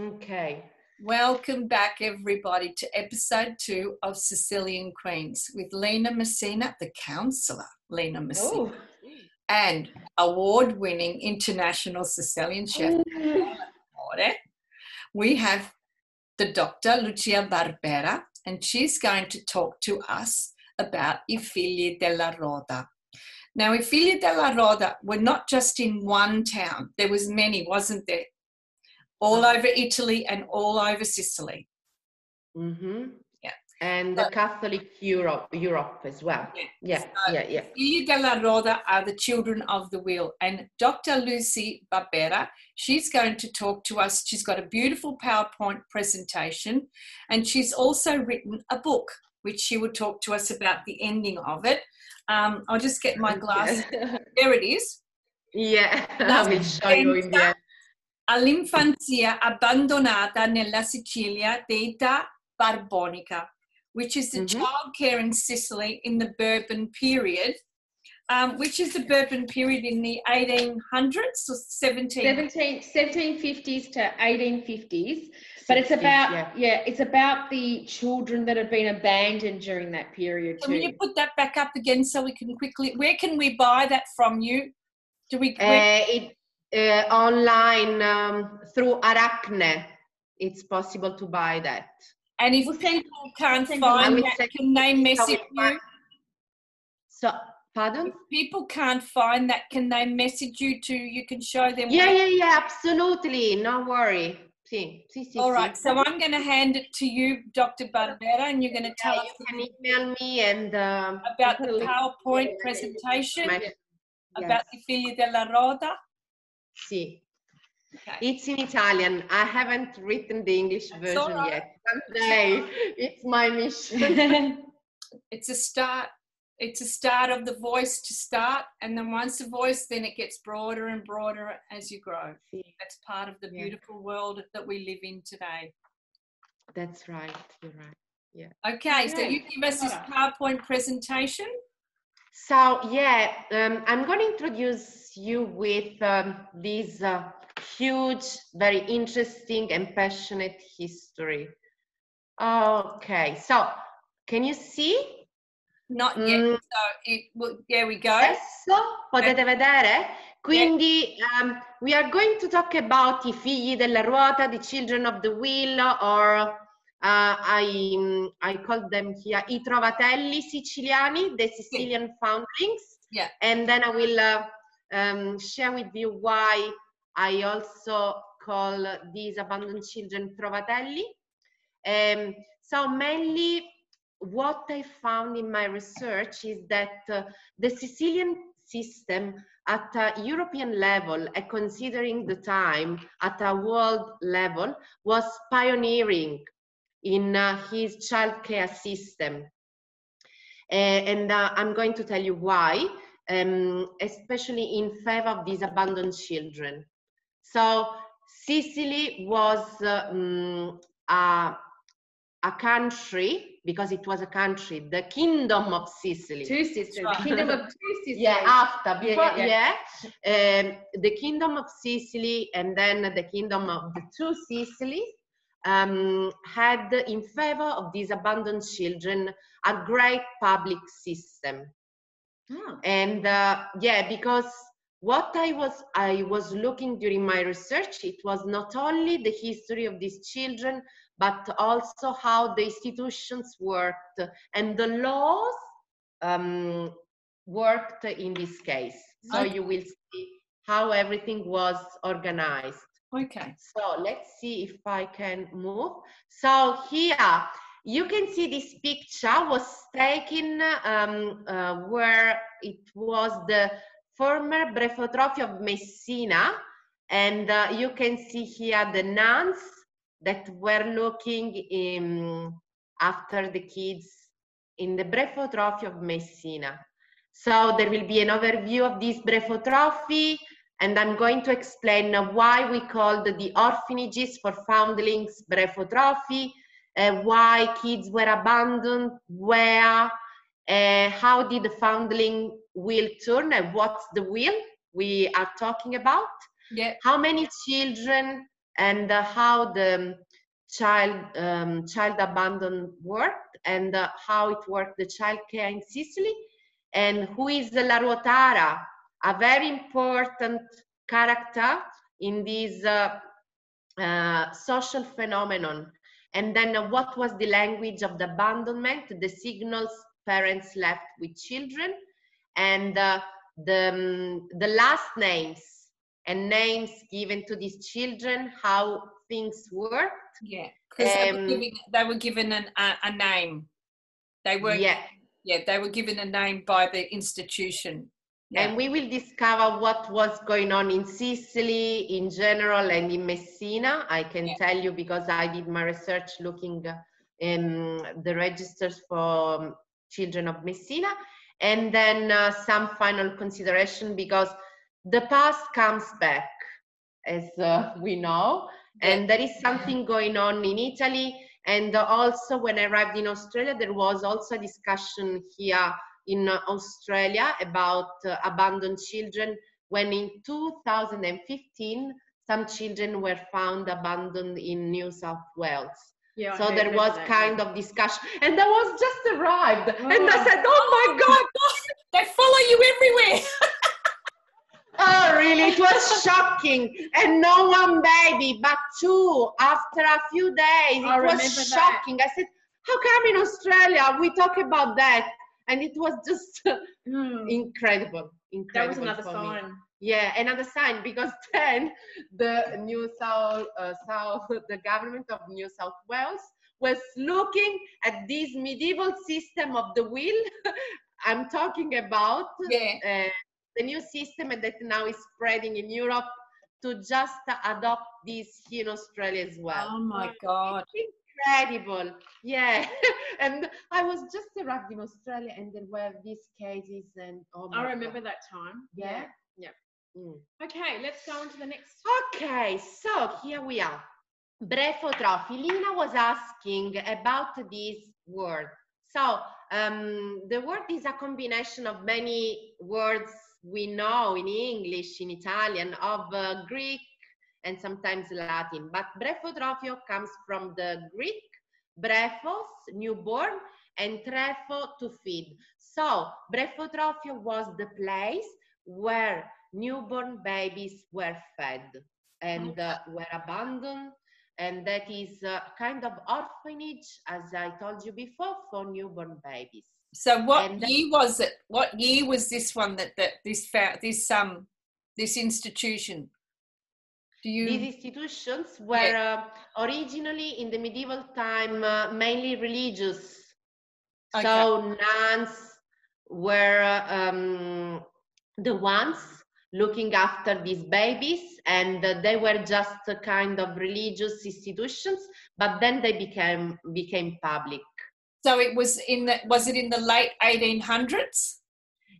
Okay. Welcome back, everybody, to episode two of Sicilian Queens with Lena Messina, the counsellor, Lena Messina, Oh. and award winning international Sicilian chef. Mm. We have the Dr. Lucia Barbera, and she's going to talk to us about I figli della Roda. Now, I figli della Roda were not just in one town, there was many, wasn't there? All over Italy and all over Sicily. hmm Yeah. And the Catholic Europe, Europe as well. Yeah. Yeah, So- yeah, yeah. Figli della Roda are the children of the wheel. And Dr. Lucy Barbera, she's going to talk to us. She's got a beautiful PowerPoint presentation, and she's also written a book, which she will talk to us about the ending of it. Um, I'll just get my glass. There it is. yeah, I La will show you in the end. All'infanzia abbandonata nella Sicilia detta Borbonica, which is the Mhm. childcare in Sicily in the Bourbon period, um, which is the Bourbon period in the 1800s or 17? 17, 1750s to 1850s but it's about yeah. yeah. it's about the children that have been abandoned during that period Can too you put that back up again so we can quickly? Where can we buy that from you? Do we? Uh, it, uh, online um, through Aracne, it's possible to buy that. and if people can't send you- I find that, can they message you? So, pardon? If people can't find that, can they message you to? You can show them. Yeah, yeah, yeah, absolutely. No worry. Sì, sì, sì. All sì. so I'm going to hand it to you, Dr. Barbera, and you're going to tell Yeah, us you can email me and um, about the. PowerPoint presentation about the figli della Roda. Sì. Okay. It's in Italian. I haven't written the English That's version all right. yet. Someday, it's my mission. It's a start. It's a start of the voice to start, and then once the voice, then it gets broader and broader as you grow. Sì, That's part of the Yeah. beautiful world that we live in today. That's right. You're right. Yeah. Okay, so you give us this PowerPoint presentation. So yeah, um, I'm going to introduce you with um, this uh, huge, very interesting and passionate history. Okay, so can you see? Not yet. Mm. So it. Well, there we go. Adesso potete vedere? Quindi um, we are going to talk about i figli della ruota, the children of the wheel, or uh, I, mm, I call them here i trovatelli siciliani, the Sicilian foundlings. Yeah. And then I will uh, um, share with you why I also call these abandoned children trovatelli. Um, so mainly what I found in my research is that uh, the Sicilian system at a European level and considering the time at a world level was pioneering in uh, his childcare system. Uh, and uh, I'm going to tell you why, um, especially in favor of these abandoned children. So Sicily was mm, a, a country, because it was a country, the Kingdom of Sicily. two sisters the kingdom of two sisters Yeah, after, Yeah, yeah, yeah. Um, the Kingdom of Sicily and then the Kingdom of the two Sicilies um, had in favor of these abandoned children a great public system. Oh. And uh, yeah, because what I was I was looking during my research, it was not only the history of these children, but also how the institutions worked and the laws um, worked in this case. So you will see how everything was organized. Okay. So let's see if I can move. So here you can see this picture was taken um, uh, where it was the former Brephotrophy of Messina. And uh, you can see here the nuns that were looking in, after the kids in the Brephotrophy of Messina. So there will be an overview of this Brephotrophy and I'm going to explain why we called the orphanages for foundlings Brephotrophy, uh, why kids were abandoned, where, uh, how did the foundling wheel turn, and what's the wheel we are talking about, Yeah. how many children and uh, how the child um, child abandon worked and uh, how it worked the child care in Sicily and who is La Ruotara, a very important character in this uh, uh, social phenomenon. And then uh, what was the language of the abandonment, the signals parents left with children, and uh, the, um, the last names and names given to these children, how things worked. Yeah, because they, were Um, giving- they were given an, a, a name. They were Yeah. yeah, they were given a name by the institution. Yeah. And we will discover what was going on in Sicily in general and in Messina. I can Yeah. tell you because I did my research looking in the registers for um, children of Messina. And then uh, some final consideration because the past comes back, as uh, we know. And there is something going on in Italy. And also, when I arrived in Australia, there was also a discussion here in uh, Australia about uh, abandoned children when in 2015 some children were found abandoned in New South Wales. Yeah. So there was that, kind yeah. of discussion and I was just arrived and I Oh. said, oh my God, They follow you everywhere. oh really, it was shocking. And no one baby, but two after a few days. It I was that. shocking. I said, how come in Australia we talk about that? And it was just Hmm. incredible, incredible. That was another for me. sign. Yeah, another sign because then the New South, uh, South, the government of New South Wales was looking at this medieval system of the will. I'm talking about Yeah. uh, the new system that now is spreading in Europe to just adopt this here in Australia as well. Oh my God. Incredible, yeah. and I was just arrived in Australia, and there were these cases, and oh my I God. remember that time. Yeah. Yeah. Mm. Okay, let's go on to the next. Okay, so here we are. Brephotrophy. Lina was asking about this word. So um, the word is a combination of many words we know in English, in Italian, of uh, Greek and sometimes Latin. But brephotrophio comes from the Greek, brephos, newborn, and trepho, to feed. So brephotrophio was the place where newborn babies were fed and uh, were abandoned and that is a kind of orphanage as i told you before for newborn babies So what And- year was it? What year was this one that, that this this um this institution? You these institutions were uh, originally in the medieval time uh, mainly religious Okay. so nuns were uh, um, the ones looking after these babies and uh, they were just a kind of religious institutions but then they became became public so it was in the was it in the late 1800s?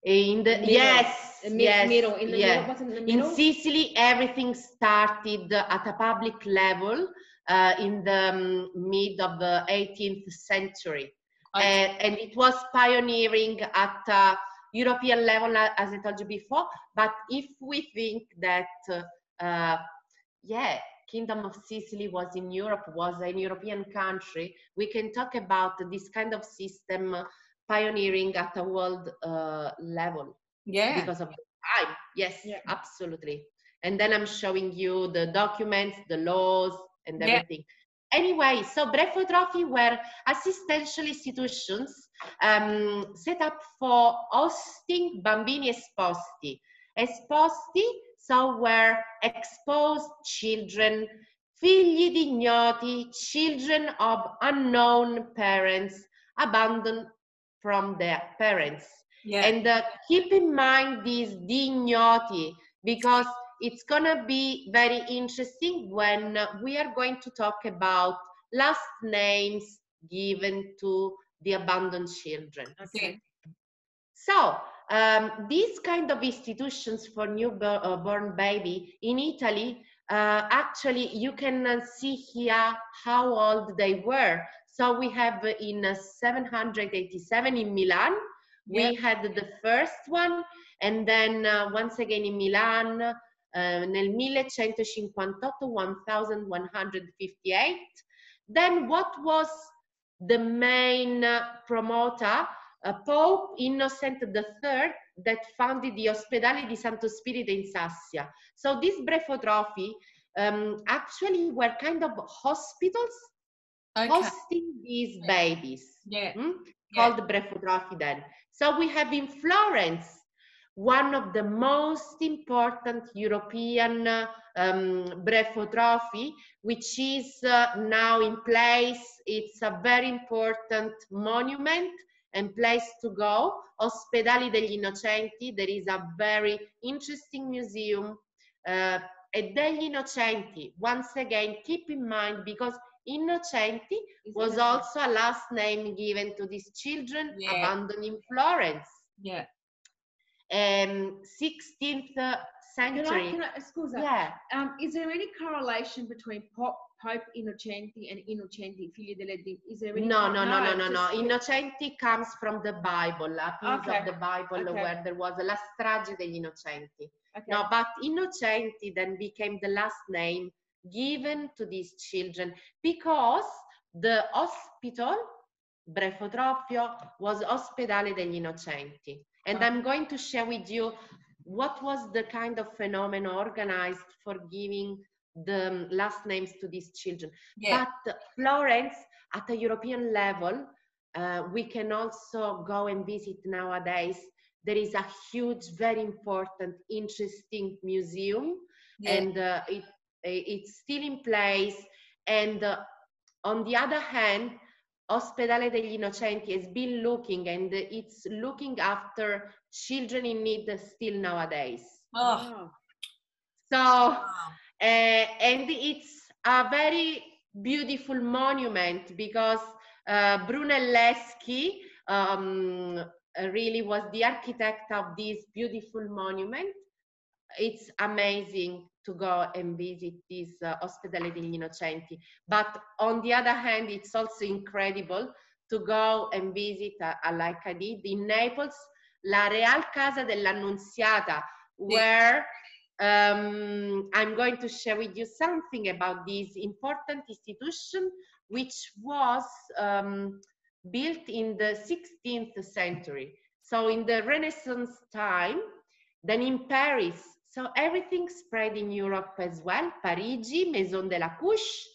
In the Middle. yes yes middle. In the yeah. middle. In the in? Sicily, everything started at a public level uh, in the um, mid of the 18th century. Okay. And, and it was pioneering at a European level, as I told you before. But if we think that, uh, uh, yeah, Kingdom of Sicily was in Europe, was an European country, we can talk about this kind of system uh, pioneering at a world uh, level Yeah. because of the time. Yes, Yeah. absolutely. And then I'm showing you the documents, the laws, and Yeah. everything. Anyway, so brephotrophy were assistential institutions um, set up for hosting bambini esposti. Esposti, so were exposed children, figli di ignoti, children of unknown parents, abandoned from their parents. Yeah. And uh, keep in mind these dignoti because it's gonna be very interesting when uh, we are going to talk about last names given to the abandoned children. Okay. So um, these kind of institutions for newborn baby in Italy, uh, actually you can uh, see here how old they were. So we have uh, in uh, 787 in Milan, we Yep. had the first one, and then uh, once again in Milan, eh, nel 1158-1158. Then what was the main uh, promoter? Uh, Pope Innocent III that founded the Ospedale di Santo Spirito in Sassia. So these brephotrophy um, actually were kind of hospitals Okay. hosting these babies Yeah. hmm, Yeah. called. So we have in Florence one of the most important European uh, um, brephotrophy, which is uh, now in place. It's a very important monument and place to go. Ospedali degli Innocenti, there is a very interesting museum. Uh, e degli Innocenti, once again, keep in mind because Innocenti was also a last name given to these children Yeah. abandoned in Florence. Yeah. Um, 16th Can I, century. can I, scusa, yeah, um, is there any correlation between Pop, Pope Innocenti and Innocenti, figli delle Di- Is there any? no, no, no, no, no, no. Innocenti comes from the Bible, a piece Okay, of the Bible okay. where there was la strage degli Innocenti. Okay. No, but Innocenti then became the last name given to these children because the hospital, Brefotroffio, was Ospedale degli Innocenti. And. I'm going to share with you what was the kind of phenomenon organized for giving the um, last names to these children. Yeah. But Florence, at a European level, uh, we can also go and visit nowadays. There is a huge, very important, interesting museum, yeah. and uh, it, it's still in place. And uh, on the other hand, Ospedale degli Innocenti has been looking and it's looking after children in need still nowadays. oh. So, uh, and it's a very beautiful monument because uh, Brunelleschi um, really was the architect of this beautiful monument. It's amazing to go and visit this uh, Ospedale degli Innocenti. But on the other hand, it's also incredible to go and visit, uh, like I did in Naples, La Real Casa dell'Annunziata, where um, I'm going to share with you something about this important institution, which was um, built in the 16th century. So in the Renaissance time, then in Paris, so everything spread in Europe as well. Parigi, Maison de la Couche,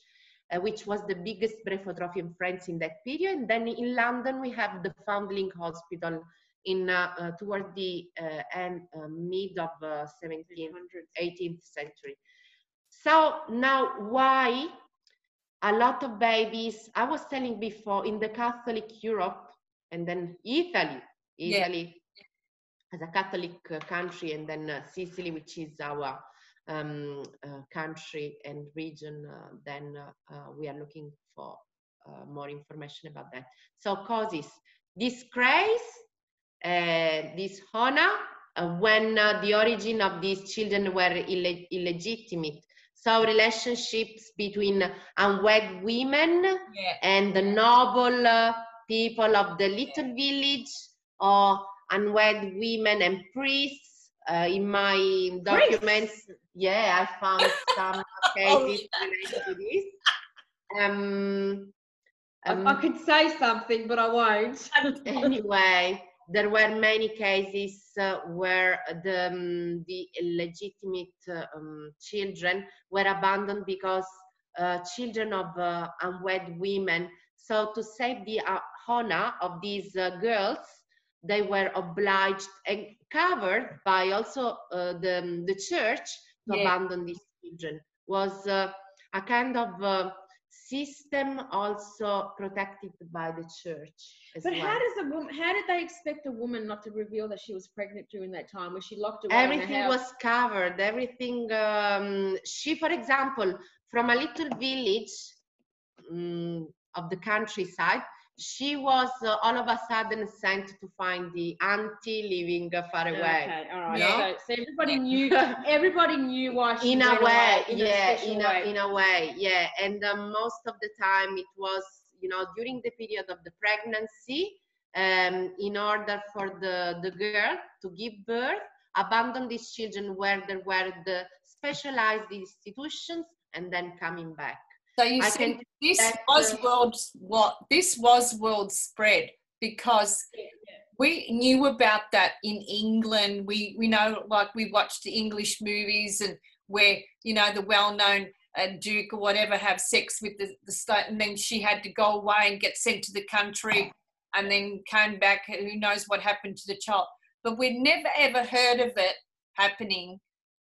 uh, which was the biggest brephotrophy in France in that period. And then in London, we have the Foundling Hospital in uh, uh, toward the uh, end, uh, mid of uh, 17th, 18th century. So now why a lot of babies, I was telling before, in the Catholic Europe and then Italy, Yeah. As a Catholic country, and then uh, Sicily, which is our um, uh, country and region, uh, then we are looking for uh, more information about that. So causes disgrace, uh, uh, when uh, the origin of these children were ille- illegitimate. So relationships between unwed women yeah. and the noble uh, people of the little village or unwed women and priests. Uh, in my documents, yeah, I found some cases related to this. Um, I, um, I could say something, but I won't. anyway, there were many cases uh, where the, um, the illegitimate uh, um, children were abandoned because uh, children of uh, unwed women. So to save the uh, honor of these uh, girls, they were obliged and covered by also uh, the, the church to Yeah. abandon these children. Was uh, a kind of uh, system also protected by the church. But well. how does a woman? How did they expect a woman not to reveal that she was pregnant during that time? Was she locked away? everything was covered everything um, she for example from a little village um, of the countryside she was uh, all of a sudden sent to find the auntie living far away Okay, all right. Yeah. So, so everybody knew. Everybody knew why she in a way away, in yeah a in way. a, in a way yeah and uh, most of the time it was you know during the period of the pregnancy um, in order for the the girl to give birth abandon these children where there were the specialized institutions and then coming back. So you I see, this was world what this was world spread because we knew about that in England. We we know like we watched the English movies and where you know the well-known uh, Duke or whatever have sex with the, the state, and then she had to go away and get sent to the country, and then came back. and Who knows what happened to the child? But we'd never ever heard of it happening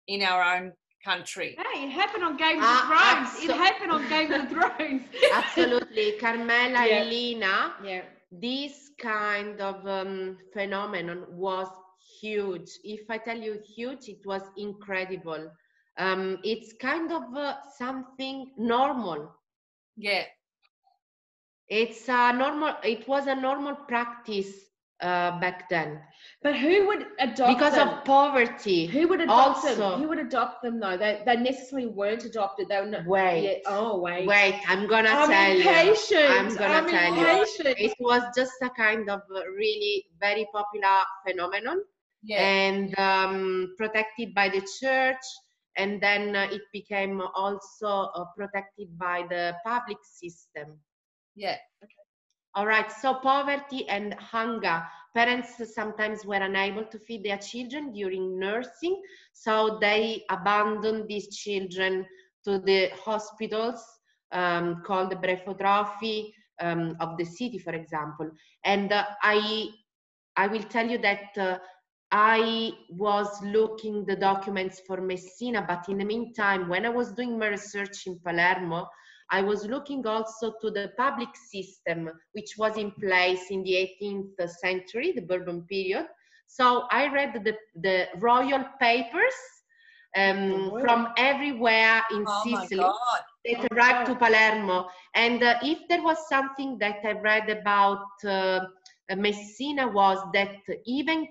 in our own country. Hey, it happened on Game of Ah, Thrones. It happened on Game of Thrones. Absolutely, Carmela Yeah. and Lina, Yeah. this kind of um, phenomenon was huge. If I tell you huge, it was incredible. Um, it's kind of uh, something normal. Yeah, It's a normal. It was a normal practice uh, back then But who would adopt because them? of poverty. Who would adopt Also- them? Who would adopt them though? They they necessarily weren't adopted. They were not. Wait, Yeah. Oh wait. wait. I'm gonna I'm tell you. I'm gonna I'm tell you. impatient. It was just a kind of really very popular phenomenon. yeah, and um, protected by the church and then uh, it became also uh, protected by the public system yeah, all right so poverty and hunger. Parents sometimes were unable to feed their children during nursing so they abandoned these children to the hospitals um, called the brephotrophy um, of the city for example. And uh, i i will tell you that uh, I was looking the documents for Messina, but in the meantime, when I was doing my research in Palermo, I was looking also to the public system, which was in place in the 18th century, the Bourbon period. So I read the, the royal papers um, Oh, from everywhere in Oh Sicily God. that Oh, arrived to. Palermo. And uh, if there was something that I read about uh, Messina was that even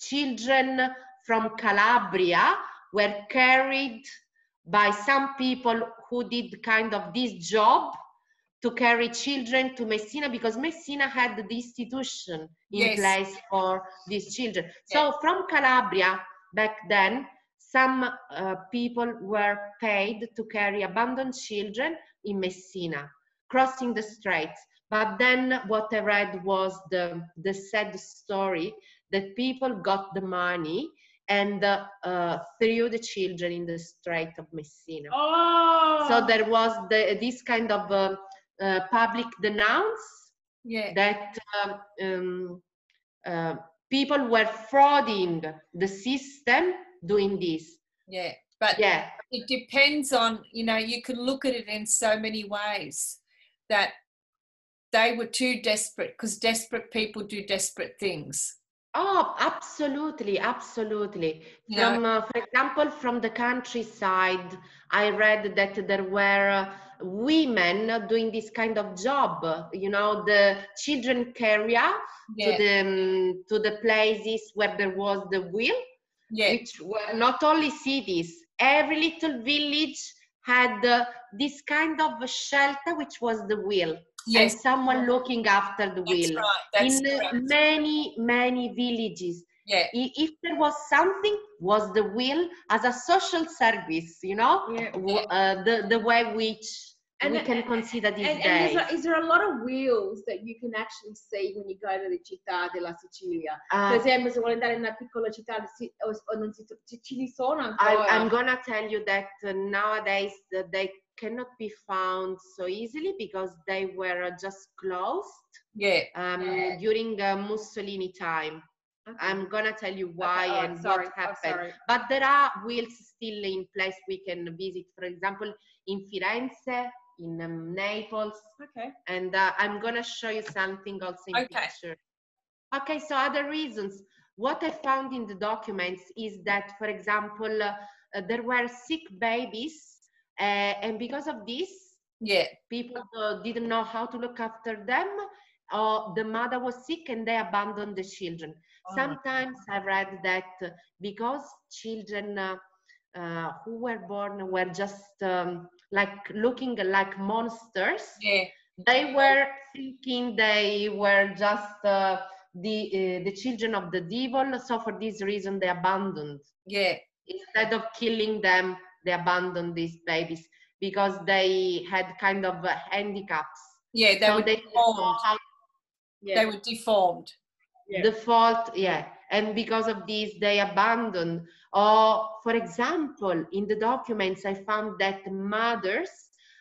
children from Calabria were carried by some people who did kind of this job to carry children to Messina because Messina had the institution in Yes. place for these children. So from Calabria back then, some uh, people were paid to carry abandoned children in Messina, crossing the straits. But then what I read was the, the sad story that people got the money and uh, uh, threw the children in the strait of Messina. Oh. So there was the, this kind of uh, uh, public denounce Yeah, that um, um, uh, people were frauding the system doing this. yeah. But Yeah, it depends on, you know, you can look at it in so many ways that they were too desperate because desperate people do desperate things. Oh, absolutely, absolutely. Know? From, uh, for example, from the countryside, I read that there were uh, women doing this kind of job. You know, the children carrier to the um, to the places where there was the wheel, yeah, which were not only cities. Every little village had uh, this kind of a shelter, which was the wheel, yes, and someone looking after the wheel. right. In uh, correct. many many villages Yeah, if there was something was the will as a social service you know Yeah. uh, the the way which And we can consider these And, and is, there, is there a lot of wheels that you can actually see when you go to the città della Sicilia? Per Uh, esempio, se vuoi andare in una piccola città o, non si, ci, sono I, ancora. i'm gonna tell you that nowadays they cannot be found so easily because they were just closed yeah, um, during uh, mussolini time Okay. i'm gonna tell you Okay, why and sorry, what oh, happened sorry. but there are wheels still in place we can visit for example in firenze in um, naples. Okay. and uh, i'm gonna show you something also in Okay. picture. Okay so other reasons. What i found in the documents is that for example uh, there were sick babies uh, and because of this yeah, people uh, didn't know how to look after them or the mother was sick and they abandoned the children. Oh sometimes i read that uh, because children uh, uh, who were born were just um, like looking like monsters yeah, they were thinking they were just uh, the uh, the children of the devil so for this reason they abandoned yeah, instead of killing them they abandoned these babies because they had kind of uh, handicaps. Yeah, they so were they deformed. how Yeah. They were deformed. Yeah. default yeah and because of this they abandon. Or for example in the documents i found that mothers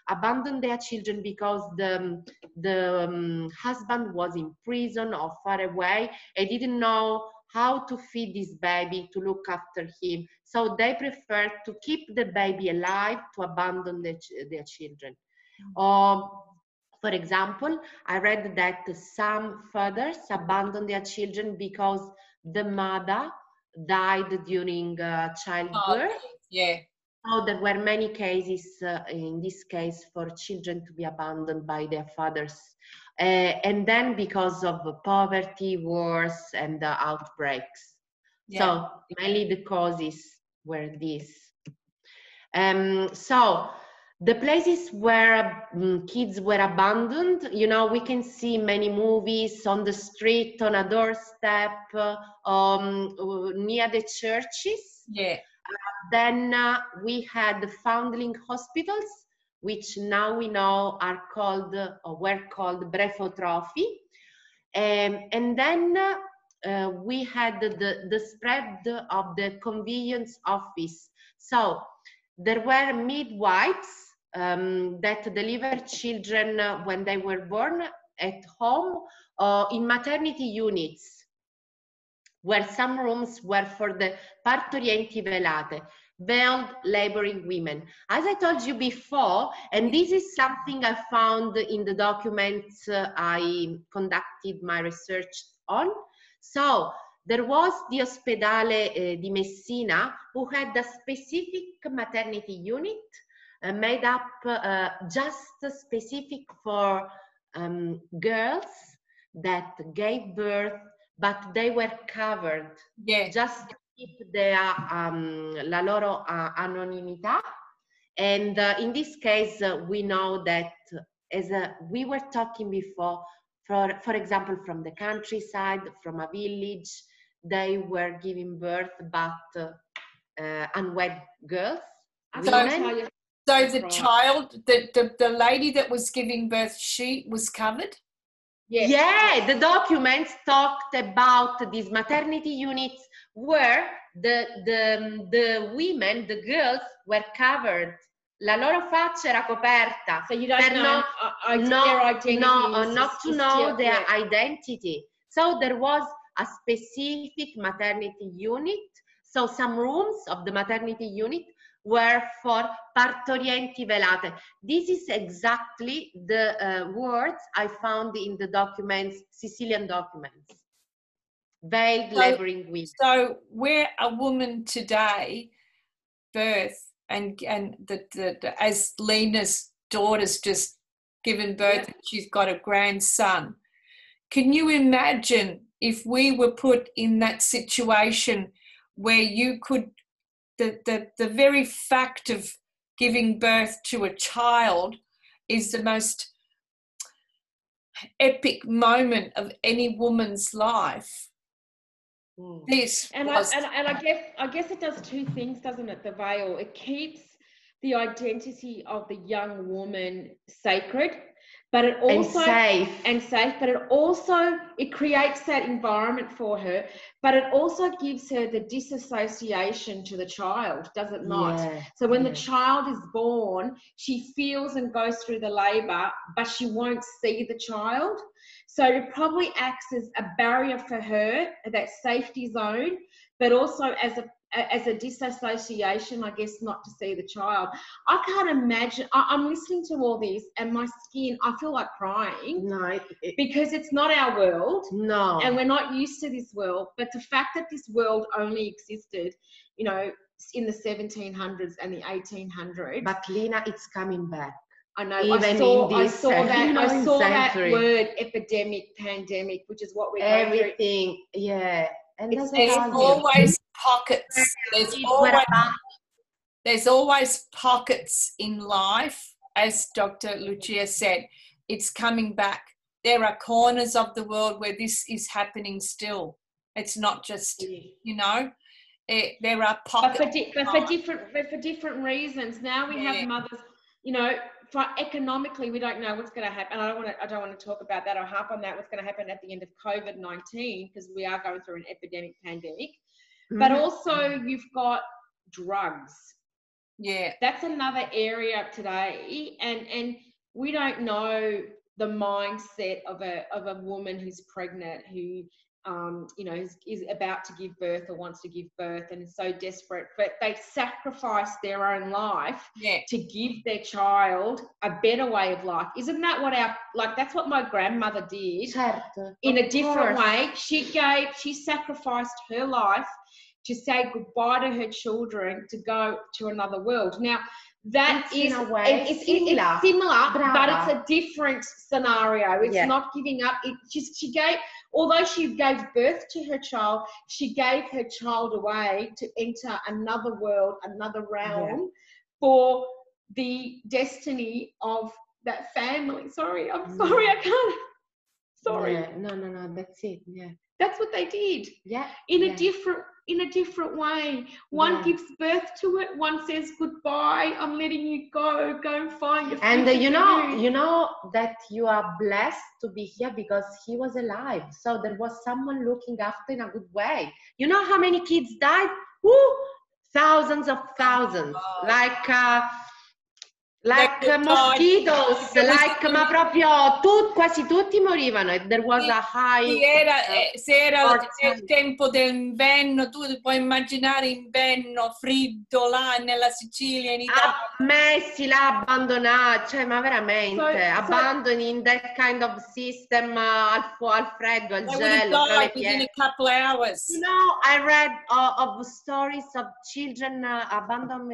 abandon their children because the the um, husband was in prison or far away. And didn't know how to feed this baby to look after him. So they prefer to keep the baby alive to abandon their, their children. Or for example, I read that some fathers abandon their children because the mother died during uh, childbirth. Yeah. So there were many cases uh, in this case for children to be abandoned by their fathers. Uh, and then because of poverty, wars, and uh, outbreaks. Yeah. So mainly the causes were these. Um, so the places where mm, kids were abandoned, you know, we can see many movies on the street, on a doorstep, uh, um, uh, near the churches. Yeah. Then uh, we had the foundling hospitals, which now we know are called uh, or were called brephotrophy. Um, and then uh, uh, we had the, the spread of the convenience office. So there were midwives um, that delivered children uh, when they were born at home or in maternity units where some rooms were for the partorienti velate, veiled laboring women. As I told you before, and this is something I found in the documents uh, I conducted my research on. So there was the Ospedale uh, di Messina who had a specific maternity unit uh, made up uh, just specific for um, girls that gave birth but they were covered Yeah. just to keep their um, la loro uh, anonimità. And uh, in this case, uh, we know that as uh, we were talking before, for, for example, from the countryside, from a village, they were giving birth, but uh, uh, unwed girls, So- women. Tell you- So the Right. child, the, the, the lady that was giving birth, she was covered? Yes. Yeah, the documents talked about these maternity units where the, the, the women, the girls, were covered. La loro faccia era coperta. So you don't They're know not- uh, uh, their no, identity. no, uh, is- not to know still- their yeah. identity. So there was a specific maternity unit. So some rooms of the maternity unit were for partorienti velate. This is exactly the uh, words I found in the documents, Sicilian documents. Veiled So- laboring women. So where a woman today birth and and the, the, the as Lena's daughter's just given birth and she's got a grandson. Can you imagine if we were put in that situation where you could the, the, the very fact of giving birth to a child is the most epic moment of any woman's life. Mm. This And I, and, and I guess I guess it does two things, doesn't it? The veil it keeps the identity of the young woman sacred, but it And also safe. and safe. But it also it creates that environment for her. But it also gives her the disassociation to the child, does it not? Yeah, So when yeah. the child is born, she feels and goes through the labor, but she won't see the child. So it probably acts as a barrier for her, that safety zone, but also as a as a disassociation, I guess, not to see the child. I can't imagine. I, I'm listening to all this, and my skin, I feel like crying No, it- because it's not our world no. and we're not used to this world. But the fact that this world only existed, you know, in the 1700s and the 1800s. but Lina, it's coming back. I know. I even saw. in I saw that. I 19th saw that word, epidemic, pandemic, which is what we're going. Everything, yeah. And It's- that's there's what I always pockets. There's always there's always pockets in life, as Dr. Lucia said. It's coming back. There are corners of the world where this is happening still. It's not just, you know, eh, there are but pockets. for, di- but for different but for different reasons now we Yeah. have mothers you know for economically we don't know what's going to happen i don't want to i don't want to talk about that or harp on that what's going to happen at the end of covid-19 because we are going through an epidemic pandemic but Mhm. also you've got drugs. Yeah, that's another area today. And and we don't know the mindset of a of a woman who's pregnant who um, you know is, is about to give birth or wants to give birth and is so desperate but they sacrifice their own life yeah, to give their child a better way of life isn't that what our like that's what my grandmother did Certo, in of a different course. way. She gave, she sacrificed her life to say goodbye to her children to go to another world. Now, that It's in is a way it's, it's- similar. it's similar, but it's a different scenario. It's Yeah. not giving up. It, she, she gave, although she gave birth to her child, she gave her child away to enter another world, another realm for the destiny of that family. Sorry, I'm sorry, I can't. Sorry Yeah, no, no, no, that's it. Yeah, that's what they did yeah. in yeah. a different in a different way one Yeah. gives birth to it one says goodbye i'm letting you go go and find your And uh, you know, you know that you are blessed to be here because he was alive. So there was someone looking after in a good way. You know how many kids died? Woo! Thousands of thousands. Wow. Like uh, like Like was like ma proprio tu, quasi tutti morivano. and There was a high Sì, era, eh, se era il tempo dell'inverno, tu puoi immaginare inverno freddo là nella Sicilia, in Italia. Messi là abbandonati, cioè ma veramente so- abbandoni in that kind of system uh, al, fu- al freddo, al gelo, tra le pietre. hours. You know, I read uh, of stories of children uh, abandoned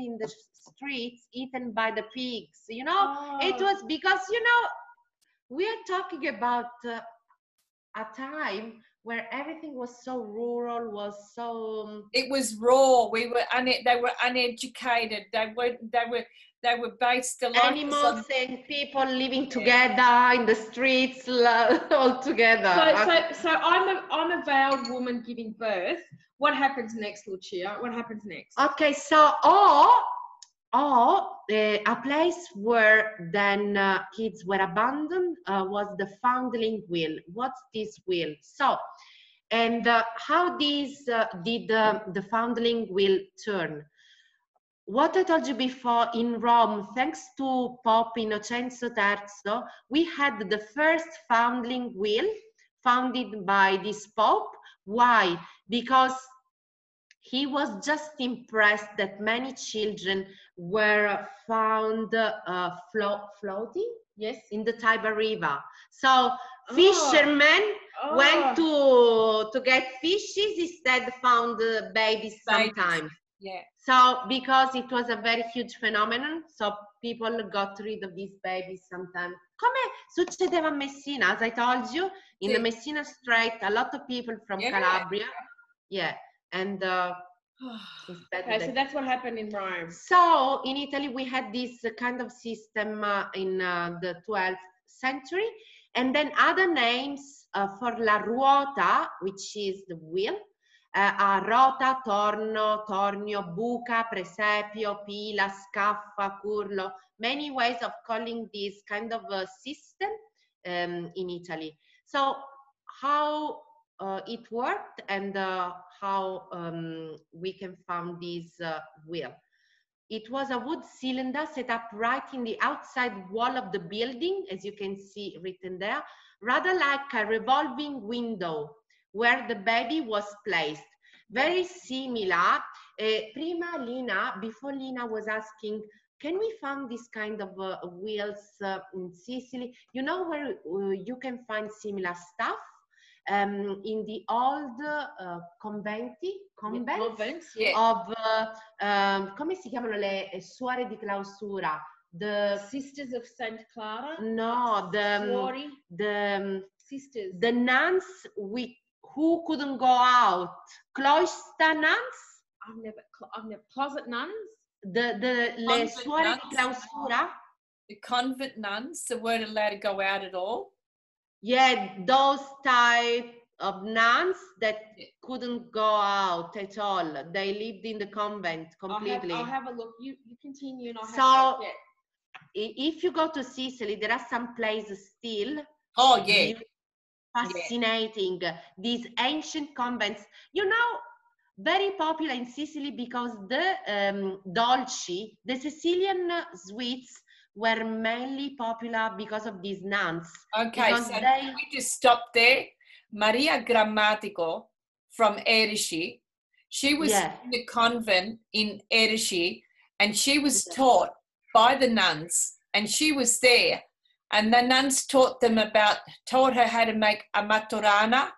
in the streets, eaten by the pigs. You know, it Oh. was because you know we are talking about uh, a time where everything was so rural, was so um, It was raw. We were une- they were uneducated. They were they were they were based a animals and people living together in the streets all together. so, so so i'm a i'm a veiled woman giving birth what happens next lucia what happens next Okay, so or or uh, a place where then uh, kids were abandoned uh, was the foundling wheel. What's this wheel? So, and uh, how this uh, did the foundling wheel turn? What I told you before in Rome, thanks to Pope Innocenzo III, we had the first foundling wheel founded by this Pope. Why? Because he was just impressed that many children were found uh, flo- floating yes in the Tiber River. So fishermen Oh. went to to get fishes instead found uh, babies sometimes. yeah. So because it was a very huge phenomenon, so people got rid of these babies sometimes. Come succedeva a Messina, as I told you, in the Messina Strait, a lot of people from Yeah. Calabria, yeah, and uh, okay so that's what happened in rome so in Italy, we had this uh, kind of system uh, in uh, the 12th century, and then other names uh, for la ruota, which is the wheel, uh, are rota, torno, tornio, buca, presepio, pila, scaffa, curlo. Many ways of calling this kind of system um, in Italy. So how uh, it worked and uh, how um, we can found this uh, wheel. It was a wood cylinder set up right in the outside wall of the building, as you can see written there, rather like a revolving window where the baby was placed. Very similar. Uh, prima Lina, before Lina was asking, can we find this kind of uh, wheels uh, in Sicily? You know where you can find similar stuff? Um, in the old uh, conventi, convents, convents Yeah. of uh, um, come si chiamano le eh, suore di clausura? The sisters of saint clara? No the um, Suori? the um, sisters. the nuns we who couldn't go out. Cloister nuns? I've never i've never closet nuns? The the le Convent suore di nuns. clausura? The convent nuns that weren't allowed to go out at all. Yeah those type of nuns that couldn't go out at all. They lived in the convent I'll have, completely. I'll have a look. You you continue and I'll So-. If you go to Sicily, there are some places still Oh, yeah. fascinating. These ancient convents, you know, very popular in Sicily because the um, dolci, the Sicilian sweets, were mainly popular because of these nuns. Okay, so they- we just stop there. Maria Grammatico from Erice, she was Yeah. in the convent in Erice and she was taught by the nuns and she was there and the nuns taught them about, taught her how to make a Martorana.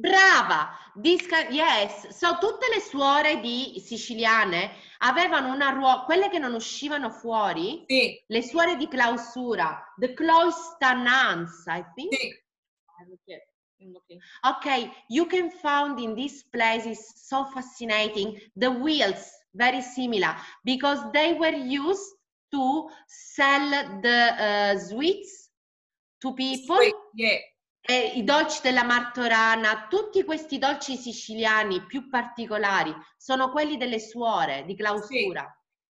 Brava! This ki- yes, so tutte le suore di siciliane avevano una ruota, quelle che non uscivano fuori, Sì, le suore di clausura, the cloister nuns, I think. sì. Okay, you can find in these places so fascinating. The wheels, very similar, because they were used to sell the uh, sweets to people, Sweet, Yeah, e i dolci della Martorana, tutti questi dolci siciliani più particolari sono quelli delle suore di clausura.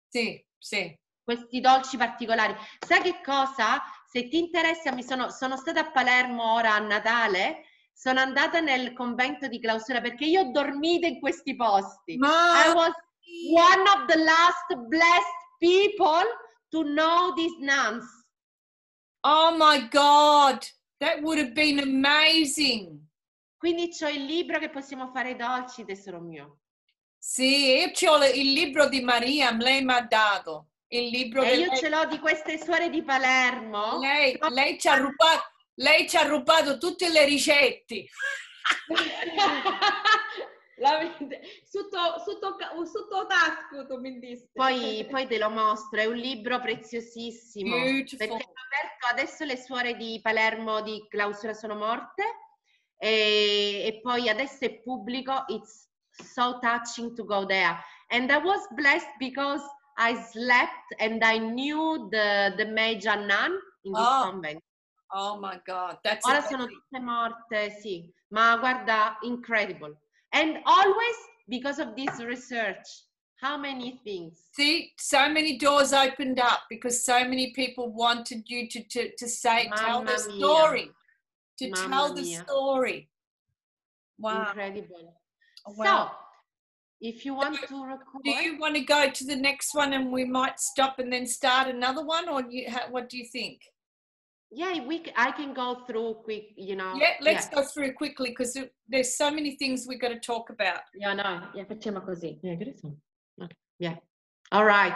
sì, sì. questi dolci particolari. Sai che cosa? Se ti interessa, mi sono, sono stata a Palermo ora a Natale, sono andata nel convento di clausura perché io ho dormito in questi posti. I Ma was one of the last blessed people to know these nuns. oh my God, that would have been amazing. Quindi c'ho il libro che possiamo fare i dolci, tesoro mio. Sì, io c'ho le- il libro di Maria, me l'hai mandato. Il libro E io lei, ce l'ho di queste suore di Palermo. lei, lei ci ha rubato, lei ci ha rubato tutte le ricette. Sotto, sotto, sotto tasco tu mi disse. Poi, poi te lo mostro, è un libro preziosissimo. Beautiful. Perché Roberto, adesso le suore di Palermo di clausura sono morte e, e poi adesso è pubblico. It's so touching to go there. And I was blessed because I slept and I knew the, the major nun in this Oh, convent. Oh my God, that's Ora sono tutte morte, sì, ma guarda, incredible. And always because of this research, how many things. See, so many doors opened up because so many people wanted you to, to, to say, tell the Mamma mia. story, to Mamma tell the mia. story. Wow. Incredible. Oh, wow. So, if you want to record, Do you want to go to the next one and we might stop and then start another one, or you, ha, what do you think? yeah, we i can go through quick, you know. Yeah, let's yeah. go through quickly because there's so many things we've got to talk about. Yeah, no, yeah, facciamo così. Yeah, good one. Okay. Yeah. All right.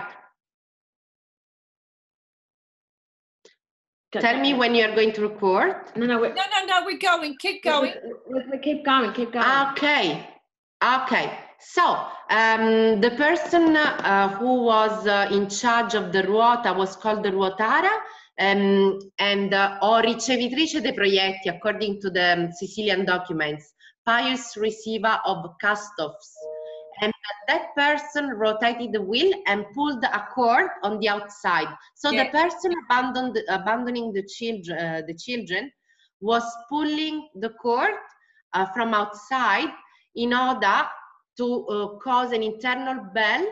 Tell me when you're going to record. No, no, we, No, no, no, we're going. Keep going. we, we keep going, keep going. Okay. Okay. So, um, the person uh, who was uh, in charge of the ruota was called the ruotara um, and uh, o ricevitrice dei proietti, according to the um, Sicilian documents, pious receiver of cast-offs. And that person rotated the wheel and pulled a cord on the outside. So the person abandoned, abandoning the children, uh, the children was pulling the cord uh, from outside in order to uh, cause an internal bell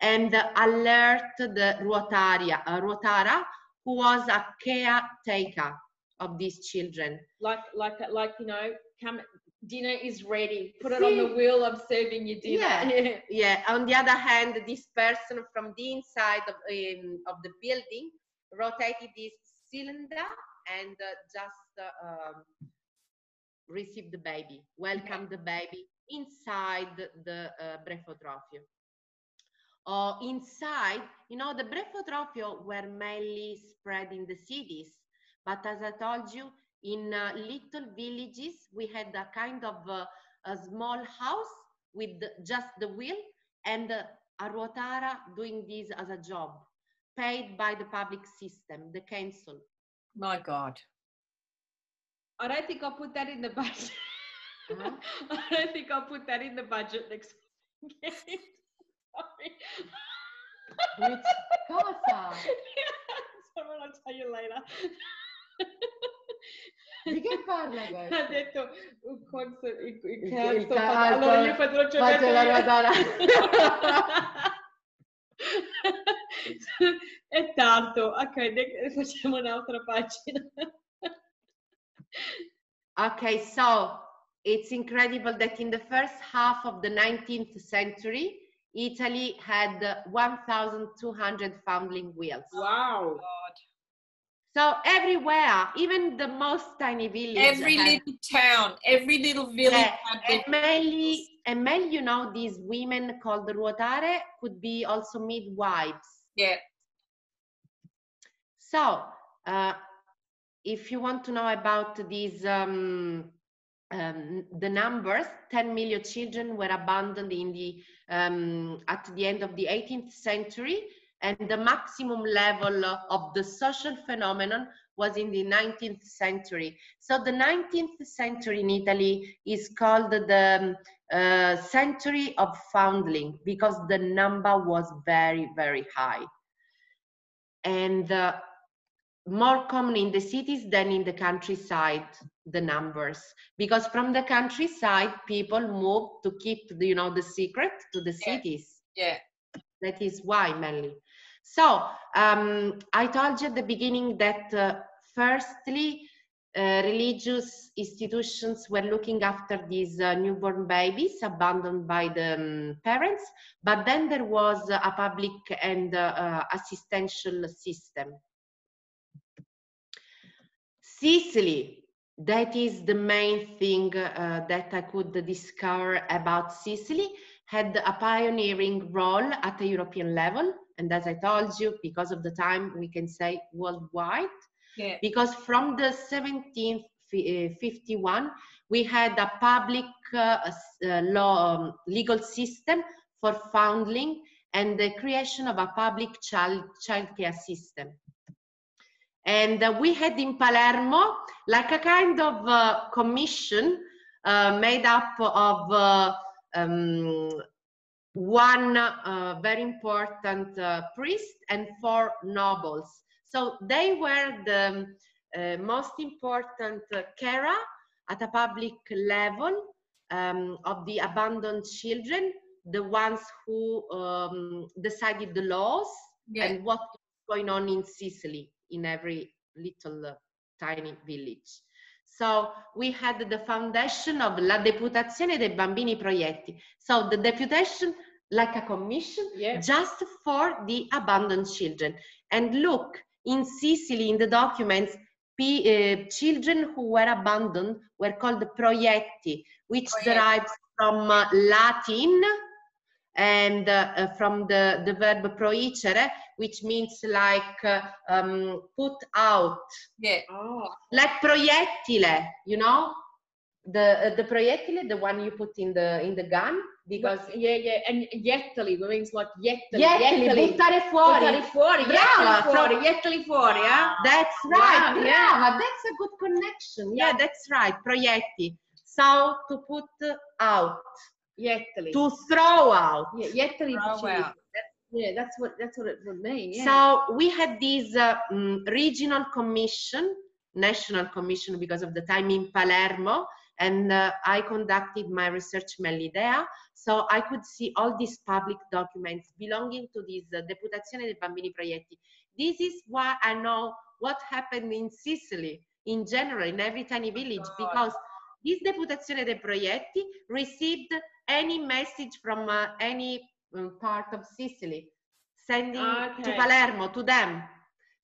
and alert the ruotaria, uh, ruotara, who was a caretaker of these children. like, like, like, you know, come, dinner is ready. Put it on the wheel of serving your dinner. Yeah. Yeah. On the other hand, this person from the inside of, um, of the building rotated this cylinder and uh, just uh, um, received the baby, welcomed the baby inside the uh, brefotrofio. Or inside, you know, the brefotrofio were mainly spread in the cities, but as I told you, in uh, little villages, we had a kind of uh, a small house with the- just the wheel and uh, a ruotara doing this as a job, paid by the public system, the council. My God. I don't think I'll put that in the budget. Huh? I don't think I'll put that in the budget next week. Sorry. Which- Cosa? Someone I'll tell you later. Di che parla ha questo? detto un corso, il, il Il- il fa- cazzo. allora io faccio la Faccio la ruotara. è tanto ok facciamo un'altra pagina Okay, so it's incredible that in the first half of the 19th century, Italy had uh, 1,200 foundling wheels. wow So everywhere, even the most tiny village. Every little town, every little village Yeah, mainly, and mainly, you know, these women called the ruotare could be also midwives. yeah. So, uh, if you want to know about these, um, um, the numbers, 10 million children were abandoned in the um, at the end of the 18th century, and the maximum level of the social phenomenon was in the 19th century. So the 19th century in Italy is called the uh, century of foundling because the number was very, very high. And uh, more common in the cities than in the countryside the numbers because from the countryside people moved to keep the, you know the secret to the Yeah. cities Yeah. That is why mainly. So um, i told you at the beginning that uh, firstly uh, religious institutions were looking after these uh, newborn babies abandoned by the um, parents but then there was a public and uh, uh, assistential system. Sicily, that is the main thing uh, that I could discover about Sicily, had a pioneering role at a European level. And as I told you, because of the time, we can say worldwide. Yeah. Because from the 1751, we had a public uh, uh, law, um, legal system for foundling and the creation of a public child childcare system. And uh, we had in Palermo like a kind of uh, commission uh, made up of uh, um, one uh, very important uh, priest and four nobles. So they were the uh, most important uh, carer at a public level um, of the abandoned children, the ones who um, decided the laws Yeah. and what was going on in Sicily in every little uh, tiny village. So we had the foundation of La Deputazione dei Bambini Proietti. So the deputation, like a commission, yeah just for the abandoned children. And look, in Sicily, in the documents, p- uh, children who were abandoned were called proietti, which Proietti. derives from uh, Latin and uh, uh, from the, the verb proicere, which means like uh, um, put out, Yeah. oh like proiettile, you know? The, uh, the proiettile, the one you put in the in the gun, because yeah yeah and yettoli means like yettoli Yettili, buttare fuori. buttare fuori Brava, yettoli fuori yettoli fuori yeah That's right. Wow, Brava, that's a good connection. Yeah, that's right. Proietti. So to put out, yettoli to throw out. yeah yettoli Throw out. That's, yeah that's what that's what it would mean yeah So we had this uh, mm, regional commission, national commission because of the time in Palermo, and uh, I conducted my research mainly there. So I could see all these public documents belonging to this uh, Deputazione dei Bambini Proietti. This is why I know what happened in Sicily in general, in every tiny village, God. because this Deputazione dei Proietti received any message from uh, any um, part of Sicily, sending to Palermo, to them.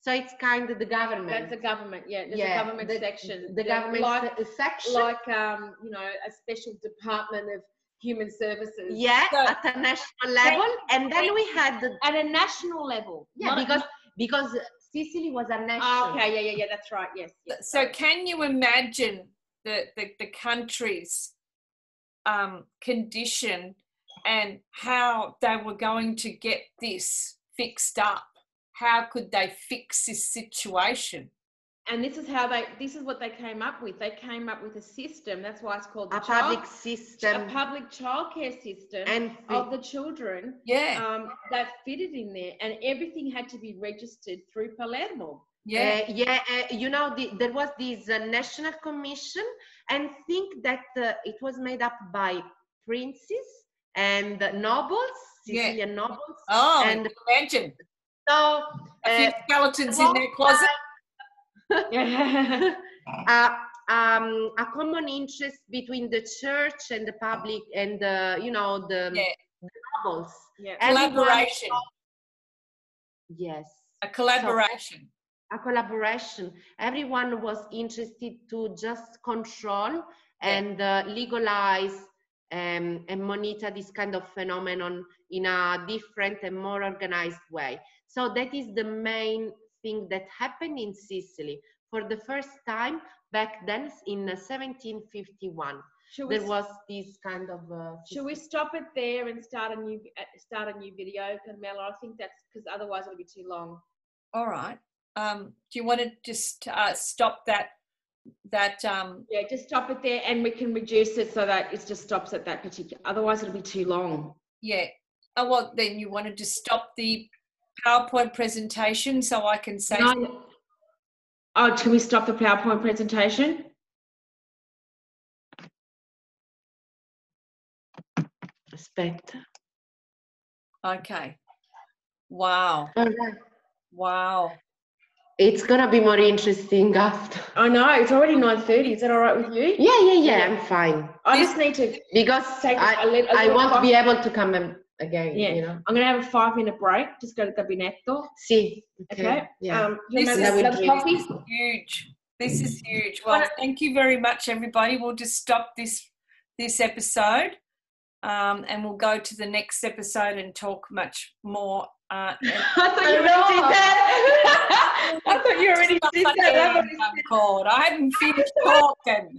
So it's kind of the government. that's a government yeah there's Yeah, a government the- section the Yeah, government like se- section. like um you know a special department of human services yeah, So- at a national level, and then we had the at a national level yeah not- because because Sicily was a national. Oh, okay yeah yeah yeah that's right yes, yes So can you imagine the, the, the country's um, condition and how they were going to get this fixed up? How could they fix this situation? and this is how they this is what they came up with they came up with a system that's why it's called the A child- public system a public childcare system and of the children Yeah. um, that fitted in there and everything had to be registered through palermo Yeah. Uh, yeah, uh, you know, the, there was this uh, national commission, and think that uh, it was made up by princes and nobles, Yeah. Nobles. oh, and imagine so, a few uh, skeletons in their closet. uh, um, a common interest between the church and the public, and the, you know, the, Yeah. the nobles. yeah. Everyone- Collaboration. Yes. A collaboration. A collaboration. Everyone was interested to just control and uh, legalize um, and monitor this kind of phenomenon in a different and more organized way. So that is the main thing that happened in Sicily for the first time back then in uh, 1751. Should we, There was this kind of. Uh, should we stop it there and start a new uh, start a new video, Carmela? I think that's because otherwise it'll be too long. All right. Um, do you want to just uh, stop that? That um, Yeah, just stop it there, and we can reduce it so that it just stops at that particular. Otherwise, it'll be too long. yeah. Oh well, then you wanted to stop the PowerPoint presentation so I can say. No. Oh, can we stop the PowerPoint presentation? Aspetta. Okay. Wow. Right. Wow. It's gonna be more interesting after. I know it's already nine thirty. Is that all right with you? Yeah, yeah, yeah. I'm fine I just need to. because Take a I, lit- a I little won't be able to come in again. Yeah. You know. I'm gonna have a five minute break. Just go to the gabinetto. See. Okay. Yeah. Um, This is- the coffee? Huge. This is huge. Well, thank you very much, everybody. We'll just stop this this episode, um, and we'll go to the next episode and talk much more. Uh, I thought you already did that. I thought you already did that. I'm called. I haven't finished talking.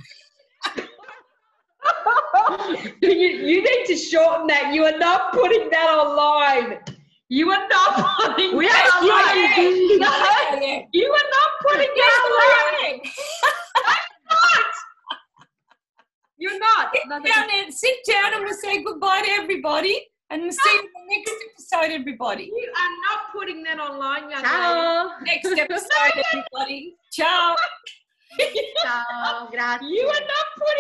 you, you need to shorten that. You are not putting that online. You are not putting We that are online. No, you are not putting that online. I'm not. You're not. Sit down and sit down and we'll say goodbye to everybody and see you in the next episode, everybody. You are not putting that online, young lady. Next episode, everybody. Ciao. Ciao. Grazie. You are not putting